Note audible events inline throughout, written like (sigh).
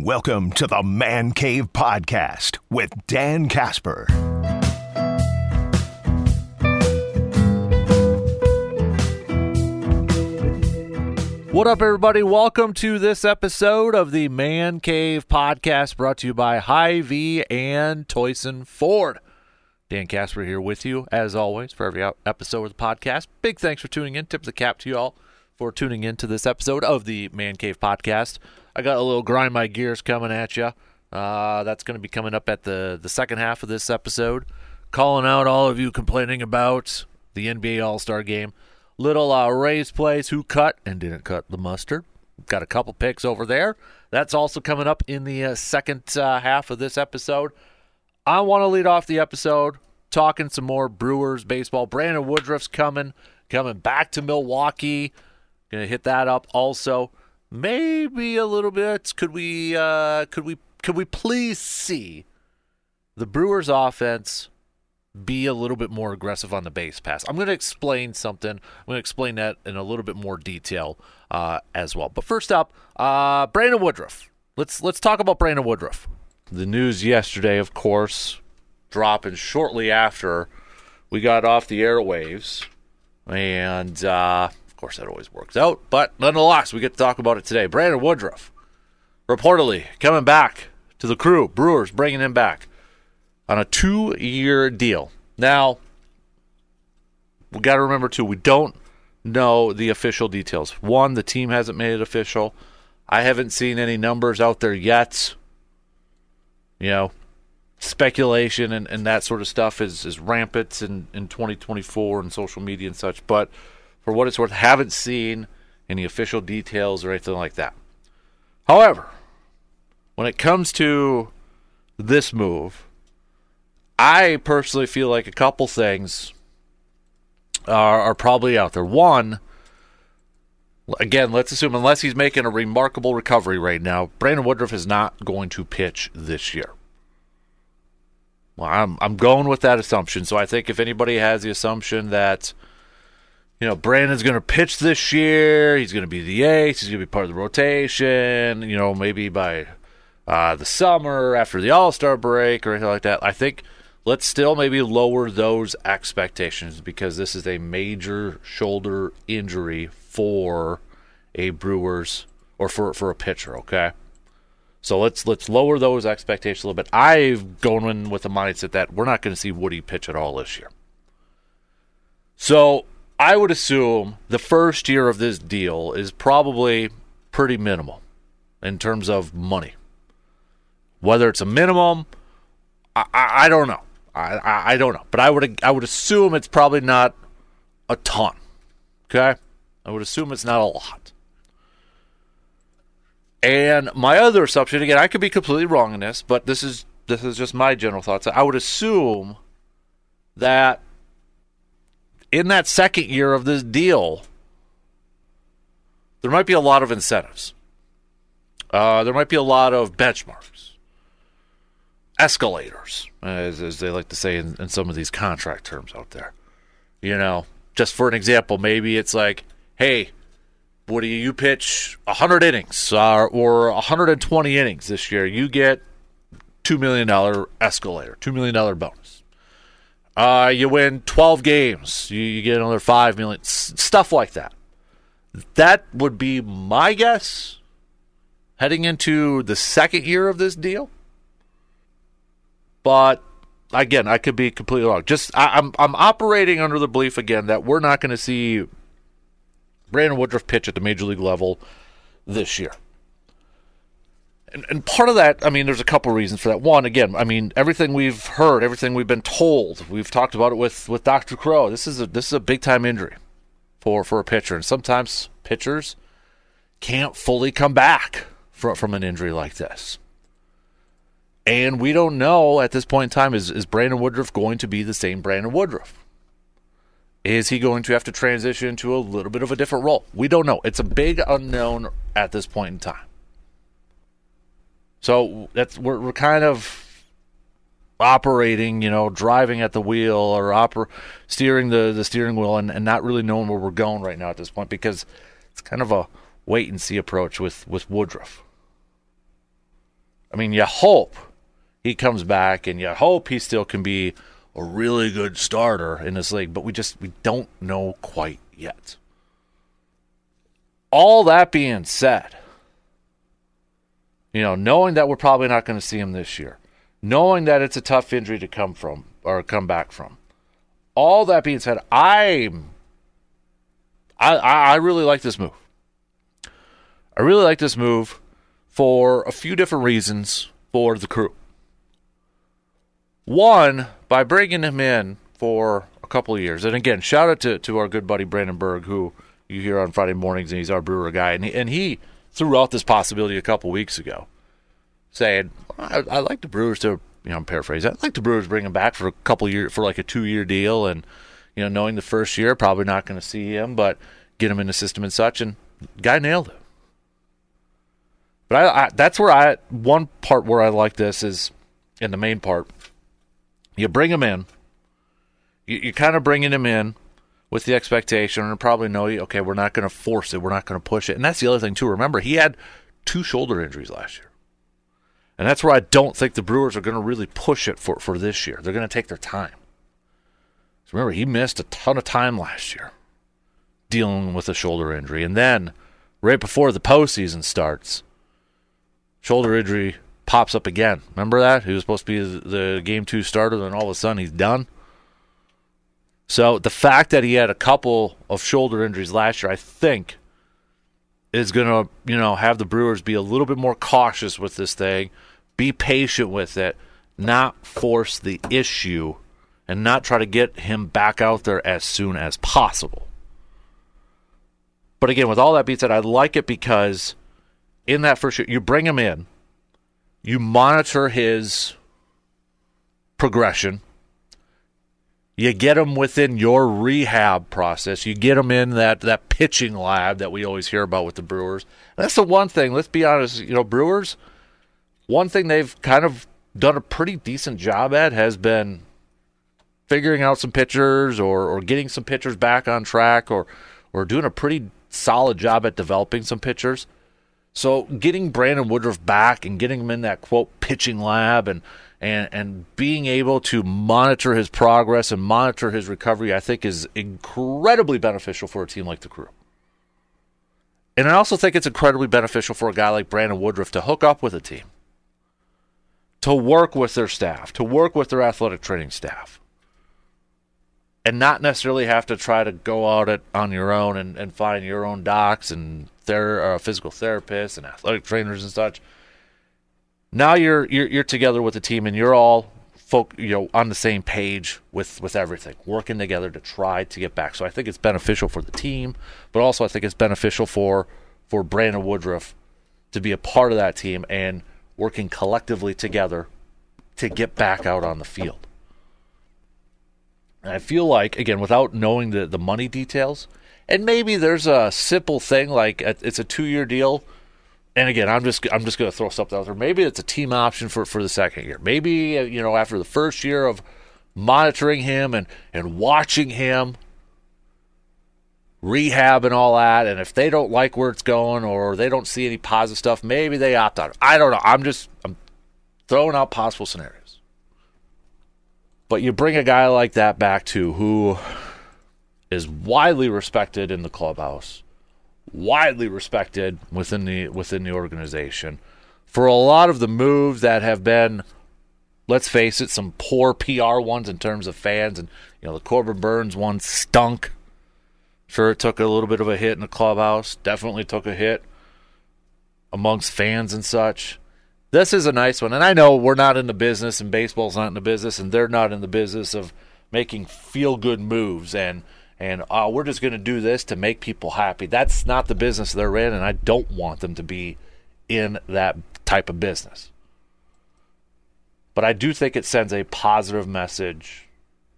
Welcome to the Man Cave Podcast with Dan Casper. What up, everybody? Welcome to this episode of the Man Cave Podcast brought to you by Hy-Vee and Toyson Ford. Dan Casper here with you, as always, for every episode of the podcast. Big thanks for tuning in. Tip of the cap to you all for tuning in to this episode of the Man Cave Podcast. I got a little grind my gears coming at you. Uh, that's going to be coming up at the, the second half of this episode. Calling out all of you complaining about the NBA All Star game. Little uh, Ray's Place who cut and didn't cut the mustard. Got a couple picks over there. That's also coming up in the uh, second uh, half of this episode. I want to lead off the episode talking some more Brewers baseball. Brandon Woodruff's coming, coming back to Milwaukee. Gonna hit that up also maybe a little bit. Could we uh, could we could we please see the Brewers offense be a little bit more aggressive on the base pass? I'm going to explain something. I'm going to explain that in a little bit more detail uh, as well. But first up, uh, Brandon Woodruff. Let's let's talk about Brandon Woodruff. The news yesterday, of course, dropping shortly after we got off the airwaves, and uh, course, that always works out. But nonetheless, we get to talk about it today. Brandon Woodruff, reportedly coming back to the crew. Brewers bringing him back on a two year deal. Now, we got to remember, too, we don't know the official details. One, the team hasn't made it official. I haven't seen any numbers out there yet. You know, speculation and, and that sort of stuff is, is rampant in, in 2024 and social media and such. But for what it's worth, haven't seen any official details or anything like that. However, when it comes to this move, I personally feel like a couple things are, are probably out there. One, again, let's assume unless he's making a remarkable recovery right now, Brandon Woodruff is not going to pitch this year. Well, I'm I'm going with that assumption. So I think if anybody has the assumption that you know, Brandon's going to pitch this year. He's going to be the ace. He's going to be part of the rotation. You know, maybe by uh, the summer after the All Star break or anything like that. I think let's still maybe lower those expectations because this is a major shoulder injury for a Brewers or for for a pitcher. Okay. So let's let's lower those expectations a little bit. I've gone with the mindset that we're not going to see Woody pitch at all this year. So I would assume the first year of this deal is probably pretty minimal in terms of money. Whether it's a minimum, I, I, I don't know. I, I, I don't know, but I would I would assume it's probably not a ton. Okay, I would assume it's not a lot. And my other assumption, again, I could be completely wrong in this, but this is this is just my general thoughts. I would assume that in that second year of this deal, there might be a lot of incentives. Uh, there might be a lot of benchmarks, escalators, as, as they like to say in, in some of these contract terms out there. You know, just for an example, maybe it's like, hey, what do you, you pitch 100 innings uh, or 120 innings this year? You get $2 million escalator, $2 million bonus. Uh, you win 12 games, you, you get another 5 million, s- stuff like that. That would be my guess heading into the second year of this deal. But again, I could be completely wrong. Just I, I'm I'm operating under the belief again that we're not going to see Brandon Woodruff pitch at the major league level this year. And, and part of that, I mean, there's a couple reasons for that. One, again, I mean, everything we've heard, everything we've been told, we've talked about it with with Dr. Crow. This is a this is a big time injury for for a pitcher, and sometimes pitchers can't fully come back from from an injury like this. And we don't know at this point in time is is Brandon Woodruff going to be the same Brandon Woodruff? Is he going to have to transition to a little bit of a different role? We don't know. It's a big unknown at this point in time. So that's we're, we're kind of operating, you know, driving at the wheel or oper- steering the, the steering wheel and, and not really knowing where we're going right now at this point because it's kind of a wait and see approach with, with Woodruff. I mean, you hope he comes back and you hope he still can be a really good starter in this league, but we just we don't know quite yet. All that being said, you know, knowing that we're probably not going to see him this year, knowing that it's a tough injury to come from or come back from. All that being said, I'm I I really like this move. I really like this move for a few different reasons for the crew. One, by bringing him in for a couple of years, and again, shout out to, to our good buddy Brandon Berg, who you hear on Friday mornings, and he's our brewer guy, and he, and he threw out this possibility a couple weeks ago, saying, I, I like the Brewers to, you know, I'm paraphrasing, I'd like the Brewers bring him back for a couple years, for like a two year deal, and you know, knowing the first year probably not going to see him, but get him in the system and such, and guy nailed it. But I, I, that's where I one part where I like this is in the main part. You bring him in. You, you're kind of bringing him in with the expectation, and probably know, okay, we're not going to force it, we're not going to push it, and that's the other thing too. Remember, he had two shoulder injuries last year, and that's where I don't think the Brewers are going to really push it for for this year. They're going to take their time. So remember, he missed a ton of time last year dealing with a shoulder injury, and then right before the postseason starts shoulder injury pops up again. Remember that? He was supposed to be the game two starter, then all of a sudden he's done. So the fact that he had a couple of shoulder injuries last year, I think, is going to, you know, have the Brewers be a little bit more cautious with this thing, be patient with it, not force the issue, and not try to get him back out there as soon as possible. But again, with all that being said, I like it because – in that first year, you bring him in, you monitor his progression, you get them within your rehab process, you get them in that, that pitching lab that we always hear about with the Brewers. And that's the one thing, let's be honest, you know, Brewers, one thing they've kind of done a pretty decent job at has been figuring out some pitchers or, or getting some pitchers back on track or or doing a pretty solid job at developing some pitchers. So getting Brandon Woodruff back and getting him in that quote pitching lab and and and being able to monitor his progress and monitor his recovery, I think is incredibly beneficial for a team like the Crew. And I also think it's incredibly beneficial for a guy like Brandon Woodruff to hook up with a team, to work with their staff, to work with their athletic training staff, and not necessarily have to try to go out on your own and, and find your own docs and ther- uh, physical therapists and athletic trainers and such. Now you're you're you're together with the team and you're all folk you know on the same page with with everything, working together to try to get back. So I think it's beneficial for the team, but also I think it's beneficial for for Brandon Woodruff to be a part of that team and working collectively together to get back out on the field. And I feel like again without knowing the the money details, and maybe there's a simple thing like uh, it's a two year deal. And again, I'm just I'm just going to throw something out there. Maybe it's a team option for for the second year. Maybe you know after the first year of monitoring him and and watching him rehab and all that, and if they don't like where it's going or they don't see any positive stuff, maybe they opt out. I don't know. I'm just I'm throwing out possible scenarios. But you bring a guy like that back to who is widely respected in the clubhouse, widely respected within the within the organization for a lot of the moves that have been let's face it some poor PR ones in terms of fans and you know the Corbin Burnes one stunk. Sure it took a little bit of a hit in the clubhouse, definitely took a hit amongst fans and such. This is a nice one and I know we're not in the business and baseball's not in the business and they're not in the business of making feel good moves and and uh, we're just going to do this to make people happy. That's not the business they're in, and I don't want them to be in that type of business. But I do think it sends a positive message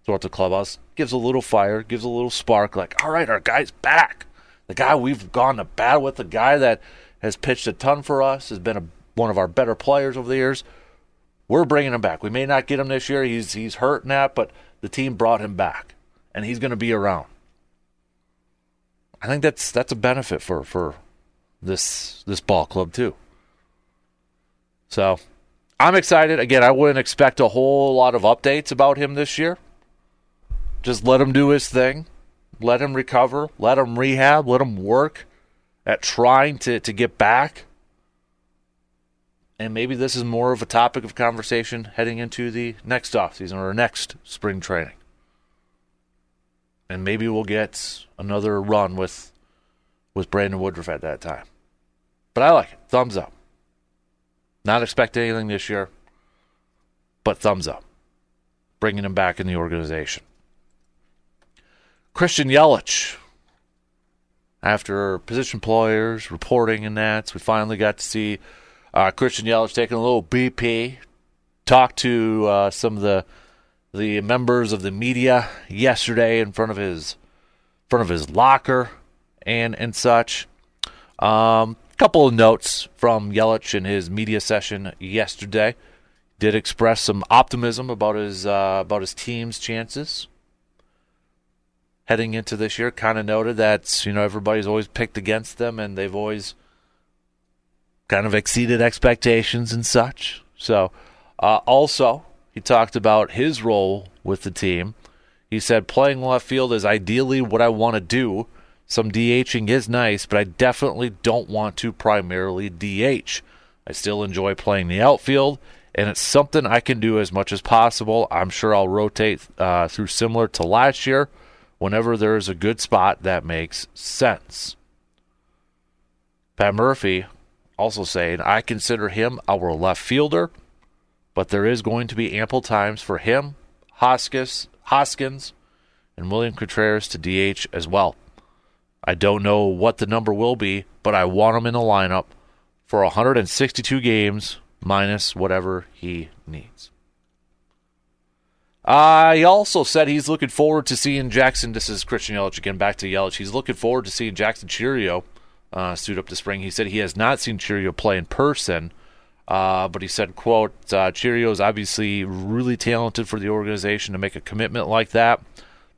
throughout the clubhouse. Gives a little fire, gives a little spark. Like, all right, our guy's back. The guy we've gone to battle with, the guy that has pitched a ton for us, has been a, one of our better players over the years. We're bringing him back. We may not get him this year. He's he's hurt that, but the team brought him back, and he's going to be around. I think that's that's a benefit for for this this ball club too. So I'm excited. Again, I wouldn't expect a whole lot of updates about him this year. Just let him do his thing. Let him recover. Let him rehab. Let him work at trying to, to get back. And maybe this is more of a topic of conversation heading into the next offseason or next spring training. And maybe we'll get another run with with Brandon Woodruff at that time. But I like it. Thumbs up. Not expecting anything this year, but thumbs up. Bringing him back in the organization. Christian Yelich. After position players reporting and that, we finally got to see uh, Christian Yelich taking a little BP, talk to uh, some of the the members of the media yesterday in front of his front of his locker and and such. Um, couple of notes from Yelich in his media session yesterday. Did express some optimism about his uh, about his team's chances heading into this year. Kind of noted that you know everybody's always picked against them, and they've always kind of exceeded expectations and such. So, uh, also he talked about his role with the team. He said playing left field is ideally what I want to do some DHing is nice, but I definitely don't want to primarily DH. I still enjoy playing the outfield, and it's something I can do as much as possible. I'm sure I'll rotate uh, through similar to last year whenever there is a good spot that makes sense. Pat Murphy also saying, I consider him our left fielder, but there is going to be ample times for him, Hoskins, Hoskins, and William Contreras to DH as well. I don't know what the number will be, but I want him in the lineup for 162 games minus whatever he needs. Uh, he also said he's looking forward to seeing Jackson. This is Christian Yelich again, back to Yelich. He's looking forward to seeing Jackson Chourio uh, suit up this spring. He said he has not seen Chourio play in person, uh, but he said, quote, uh, is obviously really talented for the organization to make a commitment like that.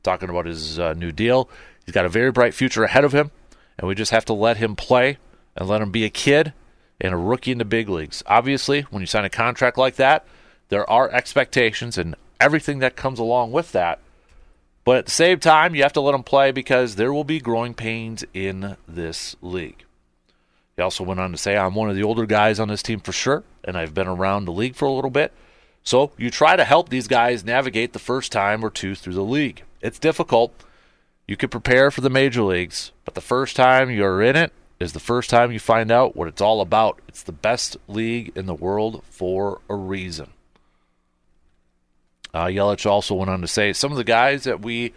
Talking about his uh, new deal. He's got a very bright future ahead of him, and we just have to let him play and let him be a kid and a rookie in the big leagues. Obviously, when you sign a contract like that, there are expectations and everything that comes along with that. But at the same time, you have to let him play because there will be growing pains in this league. He also went on to say, I'm one of the older guys on this team for sure, and I've been around the league for a little bit. So you try to help these guys navigate the first time or two through the league. It's difficult you can prepare for the major leagues, but the first time you're in it is the first time you find out what it's all about. It's the best league in the world for a reason. Uh, Yelich also went on to say some of the guys that we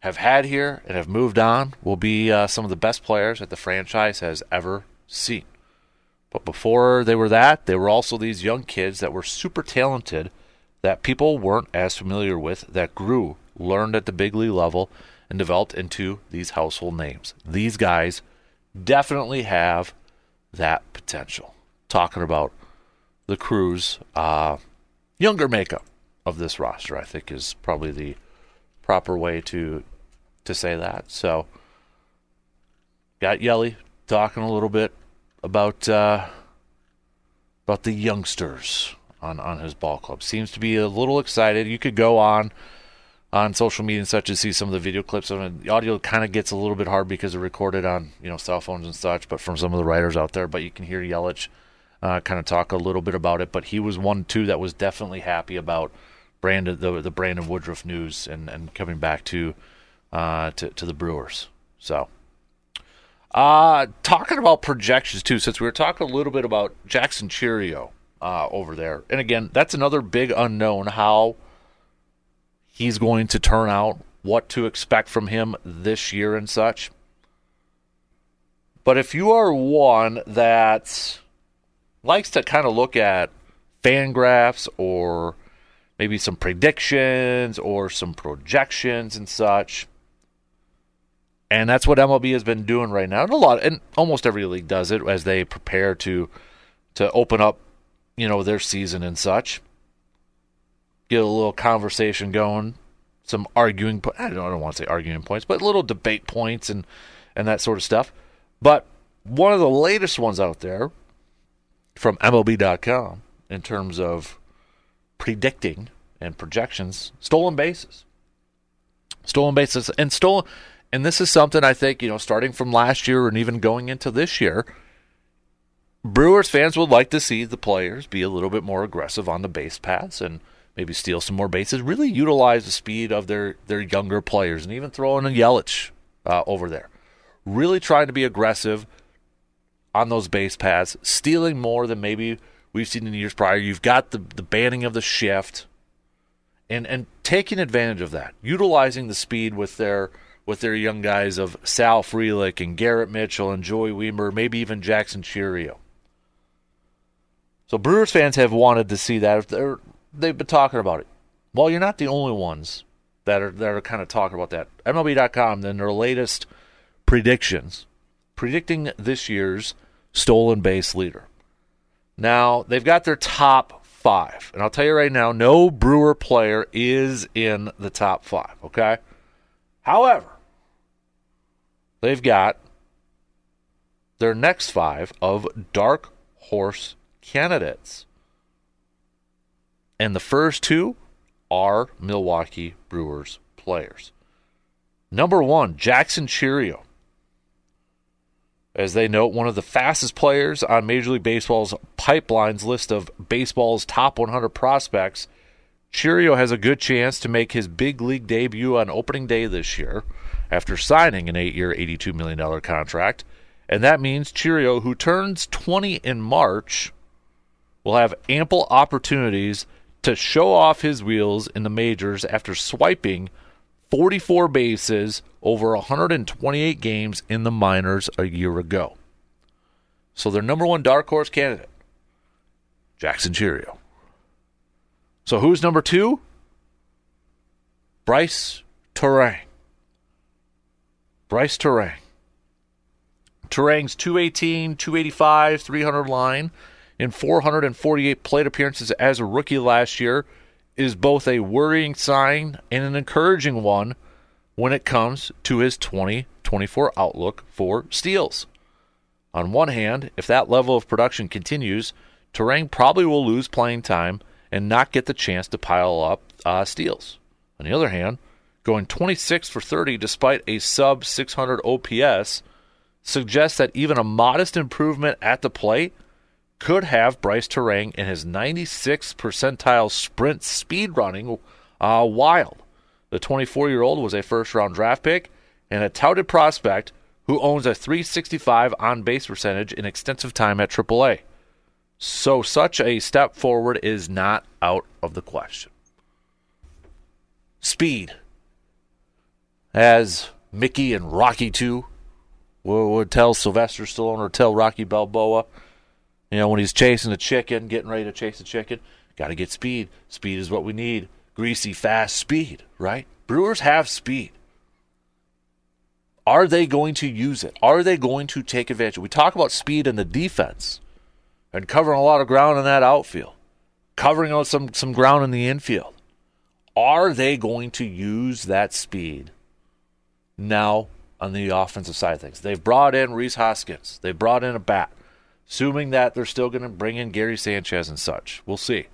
have had here and have moved on will be uh, some of the best players that the franchise has ever seen. But before they were that, they were also these young kids that were super talented that people weren't as familiar with that grew, learned at the big league level, and developed into these household names. These guys definitely have that potential. Talking about the crew's uh, younger makeup of this roster, I think is probably the proper way to to say that. So, got Yelly talking a little bit about uh, about the youngsters on on his ball club. Seems to be a little excited. You could go on on social media and such to see some of the video clips of it. The audio kind of gets a little bit hard because they're recorded on you know cell phones and such, but from some of the writers out there. But you can hear Yelich uh, kind of talk a little bit about it. But he was one too that was definitely happy about Brandon the the Brandon Woodruff news and, and coming back to uh, to to the Brewers. So. Uh, talking about projections too, since we were talking a little bit about Jackson Chourio uh, over there, and again, that's another big unknown. How he's going to turn out, what to expect from him this year and such. But if you are one that likes to kind of look at fan graphs or maybe some predictions or some projections and such, and that's what MLB has been doing right now. And a lot, and almost every league does it as they prepare to to open up, you know, their season and such get a little conversation going, some arguing. I don't, I don't want to say arguing points, but little debate points and and that sort of stuff. But one of the latest ones out there from MLB.com in terms of predicting and projections stolen bases. Stolen bases and stolen and this is something I think, you know, starting from last year and even going into this year, Brewers fans would like to see the players be a little bit more aggressive on the base paths and maybe steal some more bases, really utilize the speed of their, their younger players and even throw in a Yelich uh, over there. Really trying to be aggressive on those base paths, stealing more than maybe we've seen in years prior. You've got the, the banning of the shift and, and taking advantage of that, utilizing the speed with their with their young guys of Sal Frelick and Garrett Mitchell and Joey Wiemer, maybe even Jackson Chourio. So Brewers fans have wanted to see that. They're, they've been talking about it. Well, you're not the only ones that are that are kind of talking about that. MLB.com, then their latest predictions, predicting this year's stolen base leader. Now they've got their top five, and I'll tell you right now, no Brewer player is in the top five. Okay. However, they've got their next five of dark horse candidates. And the first two are Milwaukee Brewers players. Number one, Jackson Chourio. As they note, one of the fastest players on Major League Baseball's pipelines list of baseball's top 100 prospects, Chourio has a good chance to make his big league debut on opening day this year after signing an eight year, $82 million contract. And that means Chourio, who turns 20 in March, will have ample opportunities to show off his wheels in the majors after swiping 44 bases over 128 games in the minors a year ago. So their number one dark horse candidate, Jackson Chourio. So who's number two? Brice Turang. Brice Turang. Turang's 218, 285, 300 line in 448 plate appearances as a rookie last year is both a worrying sign and an encouraging one when it comes to his 2024 outlook for steals. On one hand, if that level of production continues, Turang probably will lose playing time and not get the chance to pile up uh, steals. On the other hand, going 26 for 30 despite a sub 600 OPS suggests that even a modest improvement at the plate could have Brice Turang in his 96th percentile sprint speed running uh, wild. The 24 year old was a first round draft pick and a touted prospect who owns a 365 on base percentage in extensive time at AAA. So, such a step forward is not out of the question. Speed. As Mickey and Rocky 2 would tell Sylvester Stallone or tell Rocky Balboa, you know, when he's chasing a chicken, getting ready to chase a chicken, got to get speed. Speed is what we need. Greasy, fast speed, right? Brewers have speed. Are they going to use it? Are they going to take advantage? We talk about speed in the defense and covering a lot of ground in that outfield, covering out some, some ground in the infield. Are they going to use that speed now on the offensive side of things? They've brought in Rhys Hoskins. They brought in a bat assuming that they're still going to bring in Gary Sanchez and such. We'll see.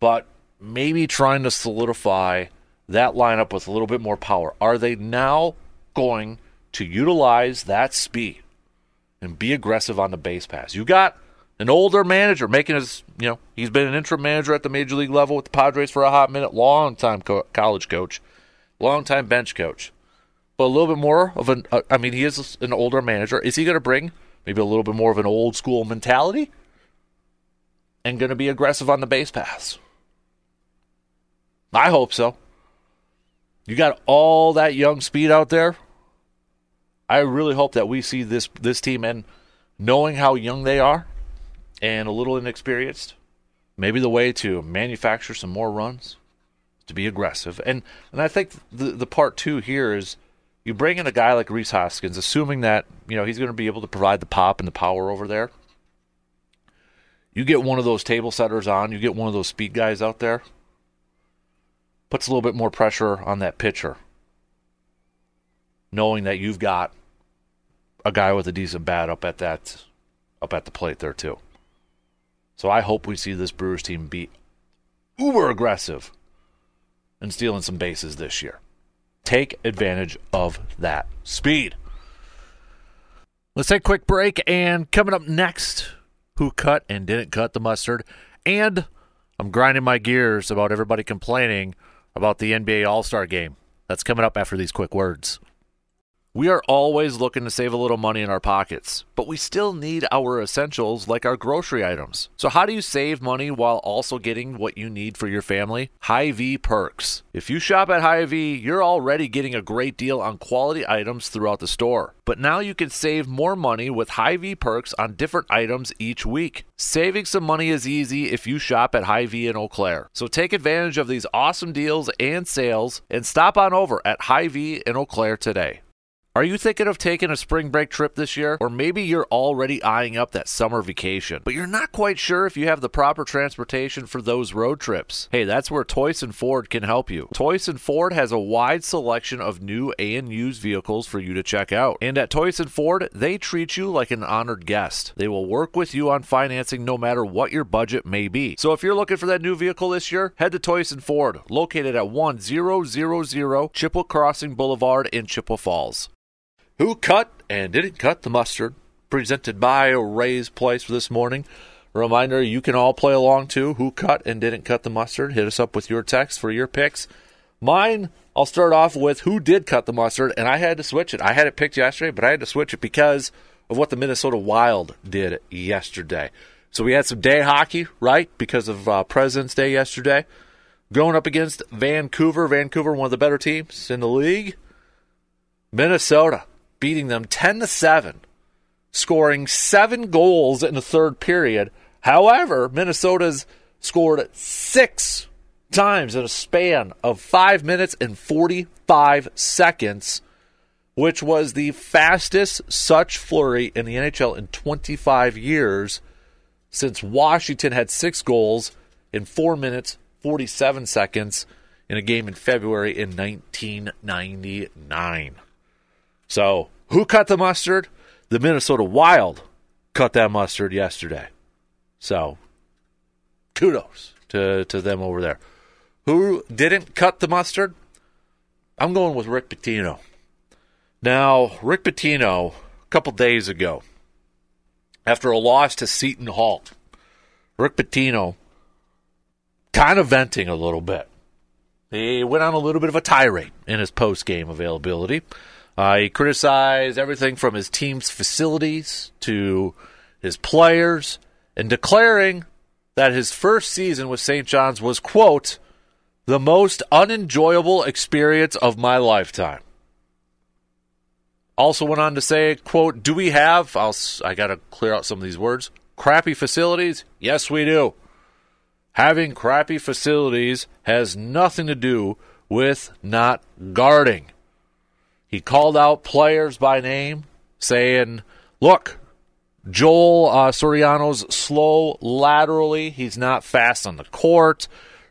But maybe trying to solidify that lineup with a little bit more power. Are they now going to utilize that speed and be aggressive on the base pass? You got an older manager making his, you know, he's been an interim manager at the major league level with the Padres for a hot minute, long time co- college coach, long time bench coach. But a little bit more of an, uh, I mean, he is an older manager. Is he going to bring maybe a little bit more of an old school mentality, and going to be aggressive on the base paths. I hope so. You got all that young speed out there. I really hope that we see this this team and knowing how young they are and a little inexperienced, maybe the way to manufacture some more runs, to be aggressive. And and I think the the part two here is you bring in a guy like Rhys Hoskins, assuming that you know he's going to be able to provide the pop and the power over there. You get one of those table setters on, you get one of those speed guys out there. Puts a little bit more pressure on that pitcher, knowing that you've got a guy with a decent bat up at that up at the plate there too. So I hope we see this Brewers team be uber aggressive and stealing some bases this year. Take advantage of that speed. Let's take a quick break. And coming up next, who cut and didn't cut the mustard. And I'm grinding my gears about everybody complaining about the NBA All Star game. That's coming up after these quick words. We are always looking to save a little money in our pockets, but we still need our essentials like our grocery items. So, how do you save money while also getting what you need for your family? Hy-Vee Perks. If you shop at Hy-Vee, you're already getting a great deal on quality items throughout the store. But now you can save more money with Hy-Vee Perks on different items each week. Saving some money is easy if you shop at Hy-Vee in Eau Claire. So take advantage of these awesome deals and sales and stop on over at Hy-Vee in Eau Claire today. Are you thinking of taking a spring break trip this year? Or maybe you're already eyeing up that summer vacation, but you're not quite sure if you have the proper transportation for those road trips. Hey, that's where Toyson Ford can help you. Toyson Ford has a wide selection of new and used vehicles for you to check out. And at Toyson Ford, they treat you like an honored guest. They will work with you on financing no matter what your budget may be. So if you're looking for that new vehicle this year, head to Toyson Ford, located at 1000 Chippewa Crossing Boulevard in Chippewa Falls. Who cut and didn't cut the mustard? Presented by Ray's Place this morning. Reminder you can all play along too. Who cut and didn't cut the mustard? Hit us up with your text for your picks. Mine, I'll start off with who did cut the mustard, and I had to switch it. I had it picked yesterday, but I had to switch it because of what the Minnesota Wild did yesterday. So we had some day hockey, right? Because of uh, President's Day yesterday. Going up against Vancouver. Vancouver, one of the better teams in the league. Minnesota beating them 10 to 7, scoring 7 goals in the third period. However, Minnesota's scored 6 times in a span of 5 minutes and 45 seconds, which was the fastest such flurry in the NHL in 25 years since Washington had 6 goals in 4 minutes 47 seconds in a game in February in 1999. So, who cut the mustard? The Minnesota Wild cut that mustard yesterday. So, kudos to, to them over there. Who didn't cut the mustard? I'm going with Rick Pitino. Now, Rick Pitino, a couple days ago, after a loss to Seton Hall, Rick Pitino kind of venting a little bit. He went on a little bit of a tirade in his post game availability. Uh, he criticized everything from his team's facilities to his players and declaring that his first season with St. John's was, quote, the most unenjoyable experience of my lifetime. Also went on to say, quote, do we have, I'll, I got to clear out some of these words, crappy facilities? Yes, we do. Having crappy facilities has nothing to do with not guarding. He called out players by name, saying, Look, Joel uh, Soriano's slow laterally. He's not fast on the court.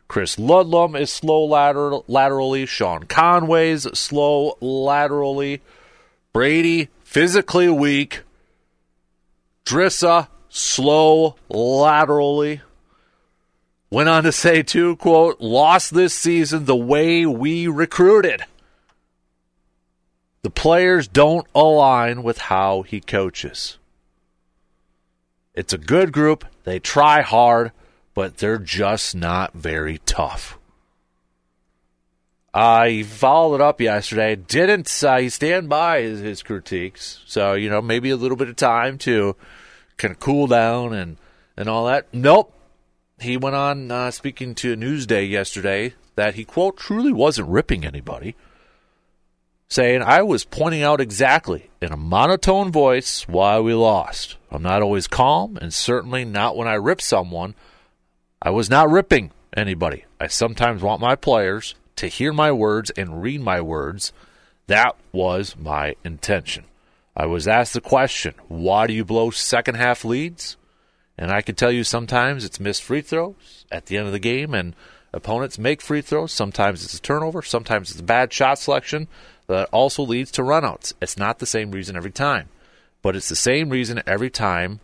Chris Ledlum is slow lateral, laterally. Sean Conway's slow laterally. Brady, physically weak. Drissa, slow laterally. Went on to say, too, quote, lost this season the way we recruited. The players don't align with how he coaches. It's a good group. They try hard, but they're just not very tough. I followed it up yesterday. Didn't uh, he stand by his, his critiques? So you know, maybe a little bit of time to kind of cool down and and all that. Nope. He went on uh, speaking to Newsday yesterday that he quote truly wasn't ripping anybody saying I was pointing out exactly in a monotone voice why we lost. I'm not always calm, and certainly not when I rip someone. I was not ripping anybody. I sometimes want my players to hear my words and read my words. That was my intention. I was asked the question, why do you blow second half leads? And I can tell you sometimes it's missed free throws at the end of the game and opponents make free throws. Sometimes it's a turnover. Sometimes it's a bad shot selection that also leads to runouts. It's not the same reason every time, but it's the same reason every time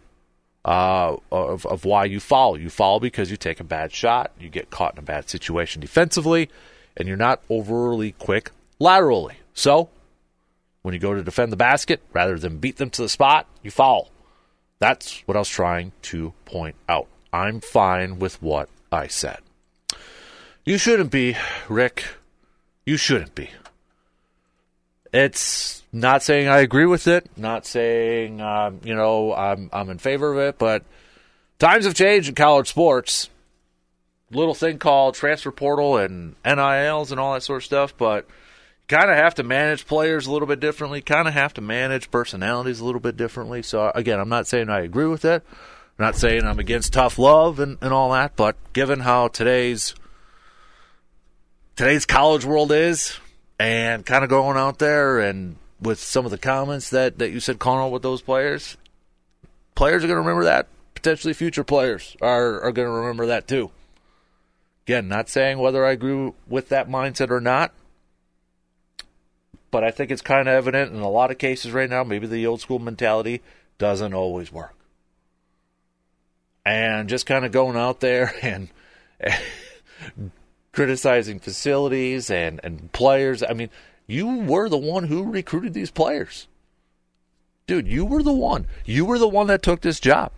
uh, of, of why you foul. You foul because you take a bad shot, you get caught in a bad situation defensively, and you're not overly quick laterally. So, when you go to defend the basket, rather than beat them to the spot, you foul. That's what I was trying to point out. I'm fine with what I said. You shouldn't be, Rick. You shouldn't be. It's not saying I agree with it, not saying um, you know I'm I'm in favor of it, but times have changed in college sports. Little thing called transfer portal and NILs and all that sort of stuff, but you kind of have to manage players a little bit differently. Kind of have to manage personalities a little bit differently. So again, I'm not saying I agree with it. I'm not saying I'm against tough love and, and all that, but given how today's today's college world is, and kind of going out there and with some of the comments that, that you said out with those players, players are going to remember that. Potentially future players are, are going to remember that too. Again, not saying whether I agree with that mindset or not, but I think it's kind of evident in a lot of cases right now. Maybe the old school mentality doesn't always work. And just kind of going out there (laughs) and criticizing facilities and, and players. I mean, you were the one who recruited these players. Dude, you were the one. You were the one that took this job.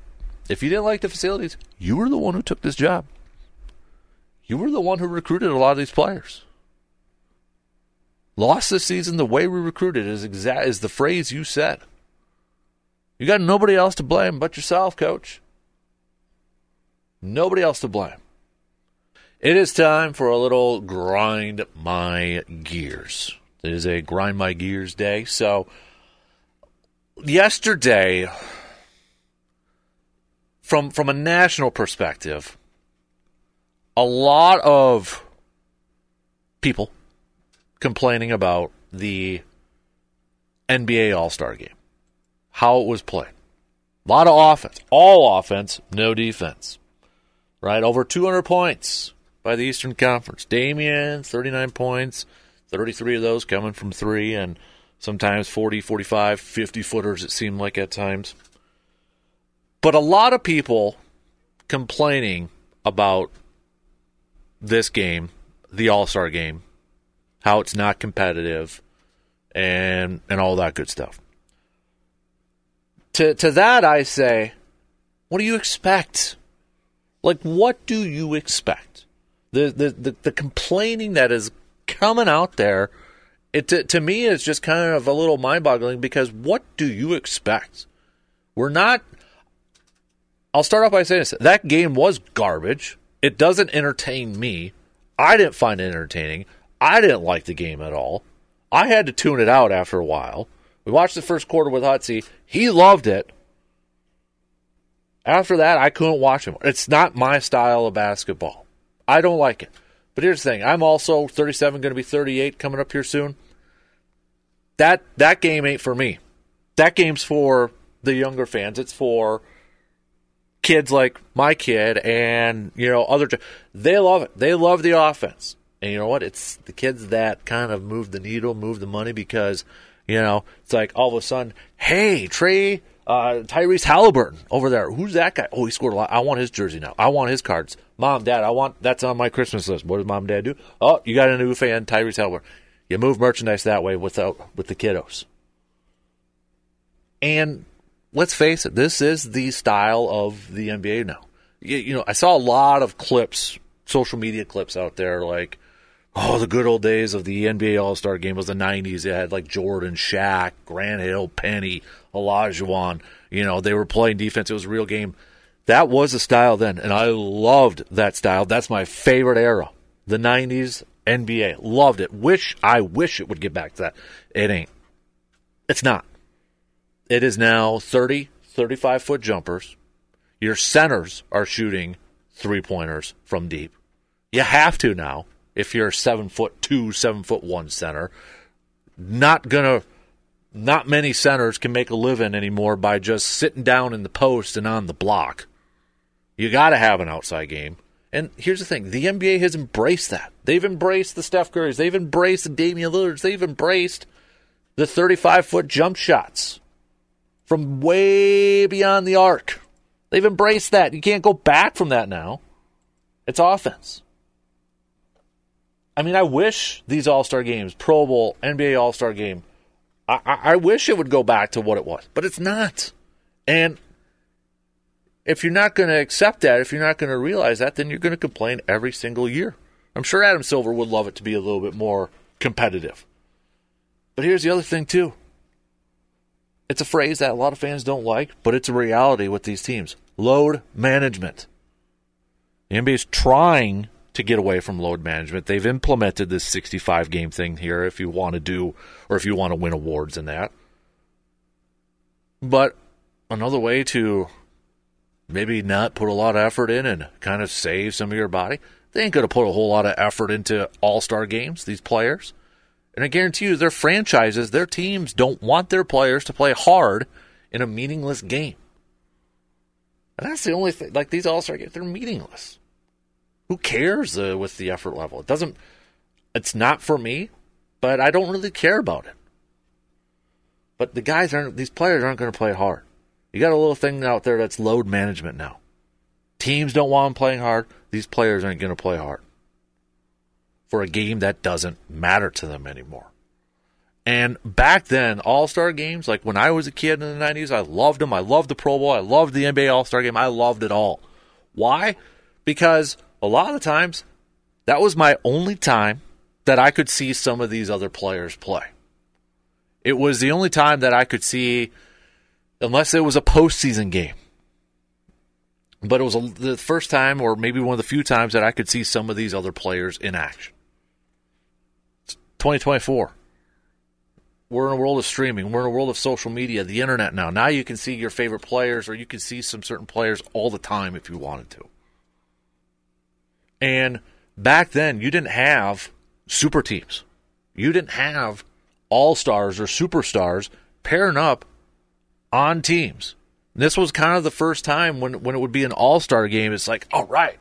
If you didn't like the facilities, you were the one who took this job. You were the one who recruited a lot of these players. Lost this season the way we recruited is exact is the phrase you said. You got nobody else to blame but yourself, coach. Nobody else to blame. It is time for a little grind my gears. It is a grind my gears day. So, yesterday, from from a national perspective, a lot of people complaining about the NBA All Star game, how it was played. A lot of offense, all offense, no defense. Right, over 200 points by the Eastern Conference. Damian, 39 points, 33 of those coming from three, and sometimes 40, 45, 50 footers, it seemed like at times. But a lot of people complaining about this game, the All Star game, how it's not competitive, and and all that good stuff. To to that I say, what do you expect? Like what do you expect? The the the, the complaining that is coming out there, it to, to me is just kind of a little mind boggling because what do you expect? We're not. I'll start off by saying this: that game was garbage. It doesn't entertain me. I didn't find it entertaining. I didn't like the game at all. I had to tune it out after a while. We watched the first quarter with Hutsy. He loved it. After that, I couldn't watch him. It's not my style of basketball. I don't like it. But here's the thing: I'm also 37, going to be 38 coming up here soon. That that game ain't for me. That game's for the younger fans. It's for kids like my kid and you know other. They love it. They love the offense. And you know what? It's the kids that kind of move the needle, move the money because you know it's like all of a sudden, hey Trey, uh, Tyrese Halliburton over there. Who's that guy? Oh, he scored a lot. I want his jersey now. I want his cards. Mom, Dad, I want that's on my Christmas list. What does Mom and Dad do? Oh, you got a new fan, Tyrese Halliburton. You move merchandise that way without with the kiddos. And let's face it, this is the style of the NBA now. You, you know, I saw a lot of clips, social media clips out there, like oh, the good old days of the NBA All Star game was the 90s. It had like Jordan, Shaq, Grant Hill, Penny, Olajuwon. You know, they were playing defense. It was a real game. That was the style then, and I loved that style. That's my favorite era. The 90s NBA. Loved it. Wish, I wish it would get back to that. It ain't. It's not. It is now 30, 35 foot jumpers. Your centers are shooting three pointers from deep. You have to now if you're a seven foot two, seven foot one center. Not gonna not many centers can make a living anymore by just sitting down in the post and on the block. You gotta have an outside game. And here's the thing: the NBA has embraced that. They've embraced the Steph Currys. They've embraced the Damian Lillards. They've embraced the 35 foot jump shots from way beyond the arc. They've embraced that. You can't go back from that now. It's offense. I mean, I wish these All Star games, Pro Bowl, NBA All Star game, I, I, wish it would go back to what it was, but it's not. And if you're not going to accept that, if you're not going to realize that, then you're going to complain every single year. I'm sure Adam Silver would love it to be a little bit more competitive. But here's the other thing, too. It's a phrase that a lot of fans don't like, but it's a reality with these teams load management. The NBA is trying to get away from load management. They've implemented this 65 game thing here if you want to do or if you want to win awards in that. But another way to maybe not put a lot of effort in and kind of save some of your body. They ain't going to put a whole lot of effort into all star games, these players. And I guarantee you, their franchises, their teams don't want their players to play hard in a meaningless game. And that's the only thing. Like these all star games, they're meaningless. Who cares uh, with the effort level? It doesn't, it's not for me, but I don't really care about it. But the guys aren't, these players aren't going to play hard. You got a little thing out there that's load management now. Teams don't want them playing hard. These players aren't going to play hard for a game that doesn't matter to them anymore. And back then, All Star games, like when I was a kid in the 90s, I loved them. I loved the Pro Bowl. I loved the NBA All Star game. I loved it all. Why? Because a lot of the times, that was my only time that I could see some of these other players play. It was the only time that I could see unless it was a postseason game. But it was a, the first time, or maybe one of the few times, that I could see some of these other players in action. It's 2024. We're in a world of streaming. We're in a world of social media, the internet now. Now you can see your favorite players, or you can see some certain players all the time if you wanted to. And back then, you didn't have super teams. You didn't have all stars or superstars pairing up on teams. And this was kind of the first time when when it would be an All Star game. It's like, all right,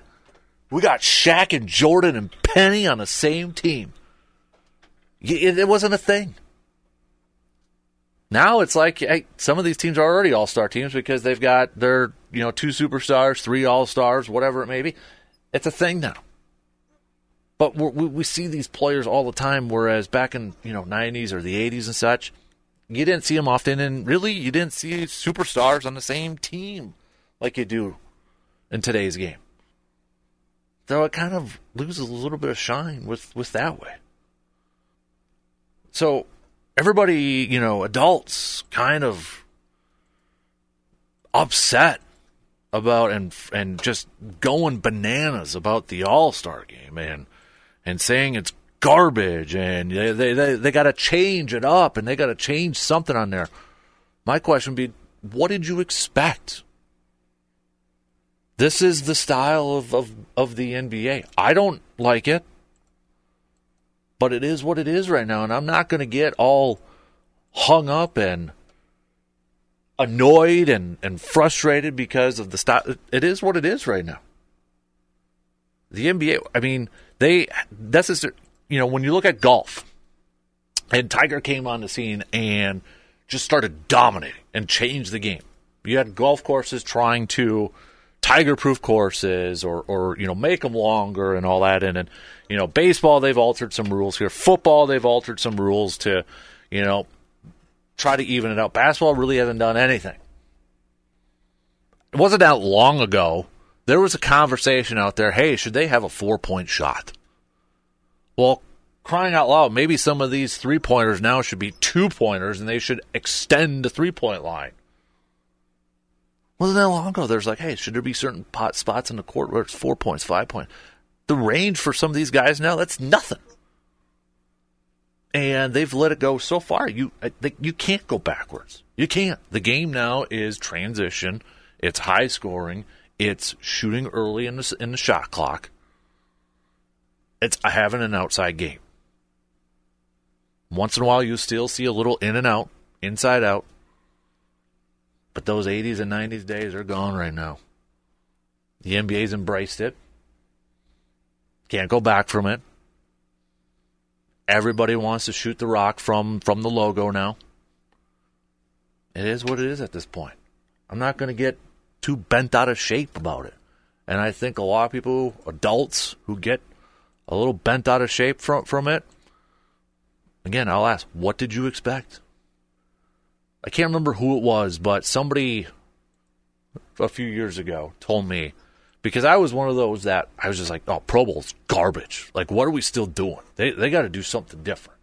we got Shaq and Jordan and Penny on the same team. It, it wasn't a thing. Now it's like hey, some of these teams are already All Star teams because they've got their you know two superstars, three All Stars, whatever it may be. It's a thing now. But we we see these players all the time, whereas back in you know '90s or the '80s and such, you didn't see them often, and really, you didn't see superstars on the same team like you do in today's game. So it kind of loses a little bit of shine with, with that way. So everybody, you know, adults kind of upset about and and just going bananas about the All Star game and and saying it's garbage and they they they, they got to change it up and they got to change something on there. My question would be, what did you expect? This is the style of, of, of the NBA. I don't like it, but it is what it is right now, and I'm not going to get all hung up and annoyed and, and frustrated because of the style. It is what it is right now. The NBA, I mean, they that's just, you know, when you look at golf, and Tiger came on the scene and just started dominating and changed the game. You had golf courses trying to tiger proof courses or, or, you know, make them longer and all that. And, and, you know, baseball, they've altered some rules here. Football, they've altered some rules to, you know, try to even it out. Basketball really hasn't done anything. It wasn't that long ago. There was a conversation out there hey, should they have a four point shot? Well, crying out loud, maybe some of these three pointers now should be two pointers and they should extend the three point line. Wasn't that long ago? There's like, hey, should there be certain pot spots in the court where it's four points, five points? The range for some of these guys now, that's nothing. And they've let it go so far. You you can't go backwards. You can't. The game now is transition. It's high scoring. It's shooting early in the in the shot clock it's having an outside game. Once in a while, you still see a little in and out, inside out. But those 80s and 90s days are gone right now. The NBA's embraced it. Can't go back from it. Everybody wants to shoot the rock from, from the logo now. It is what it is at this point. I'm not going to get too bent out of shape about it. And I think a lot of people, adults who get a little bent out of shape from from it, again, I'll ask, what did you expect? I can't remember who it was, but somebody a few years ago told me because I was one of those that I was just like, oh, Pro Bowl's garbage. Like, what are we still doing? They they got to do something different.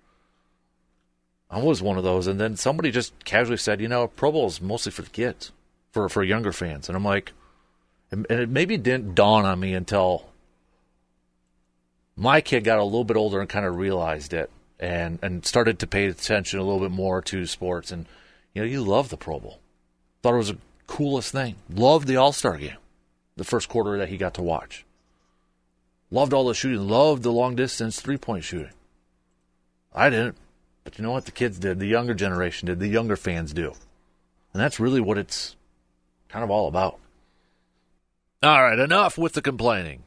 I was one of those, and then somebody just casually said, you know, Pro Bowl's mostly for the kids, for for younger fans, and I'm like, and it maybe didn't dawn on me until my kid got a little bit older and kind of realized it, and and started to pay attention a little bit more to sports, and you know, you love the Pro Bowl, thought it was the coolest thing, loved the All Star game, the first quarter that he got to watch, loved all the shooting, loved the long distance three point shooting. I didn't. But you know what? The kids did. The younger generation did. The younger fans do. And that's really what it's kind of all about. All right, enough with the complaining.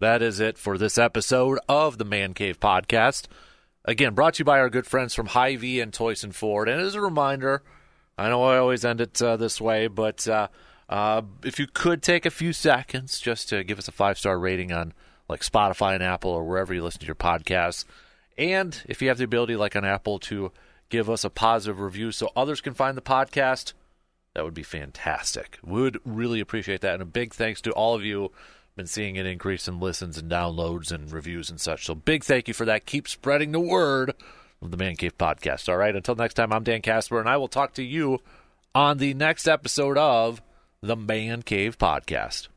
That is it for this episode of the Man Cave Podcast. Again, brought to you by our good friends from Hy-Vee and Toyson Ford. And as a reminder, I know I always end it uh, this way, but uh, uh, if you could take a few seconds just to give us a five star rating on like Spotify and Apple or wherever you listen to your podcasts and if you have the ability, like on Apple, to give us a positive review so others can find the podcast, that would be fantastic. Would really appreciate that. And a big thanks to all of you. Been seeing an increase in listens and downloads and reviews and such. So big thank you for that. Keep spreading the word of the Man Cave podcast. All right. Until next time, I'm Dan Casper, and I will talk to you on the next episode of the Man Cave podcast.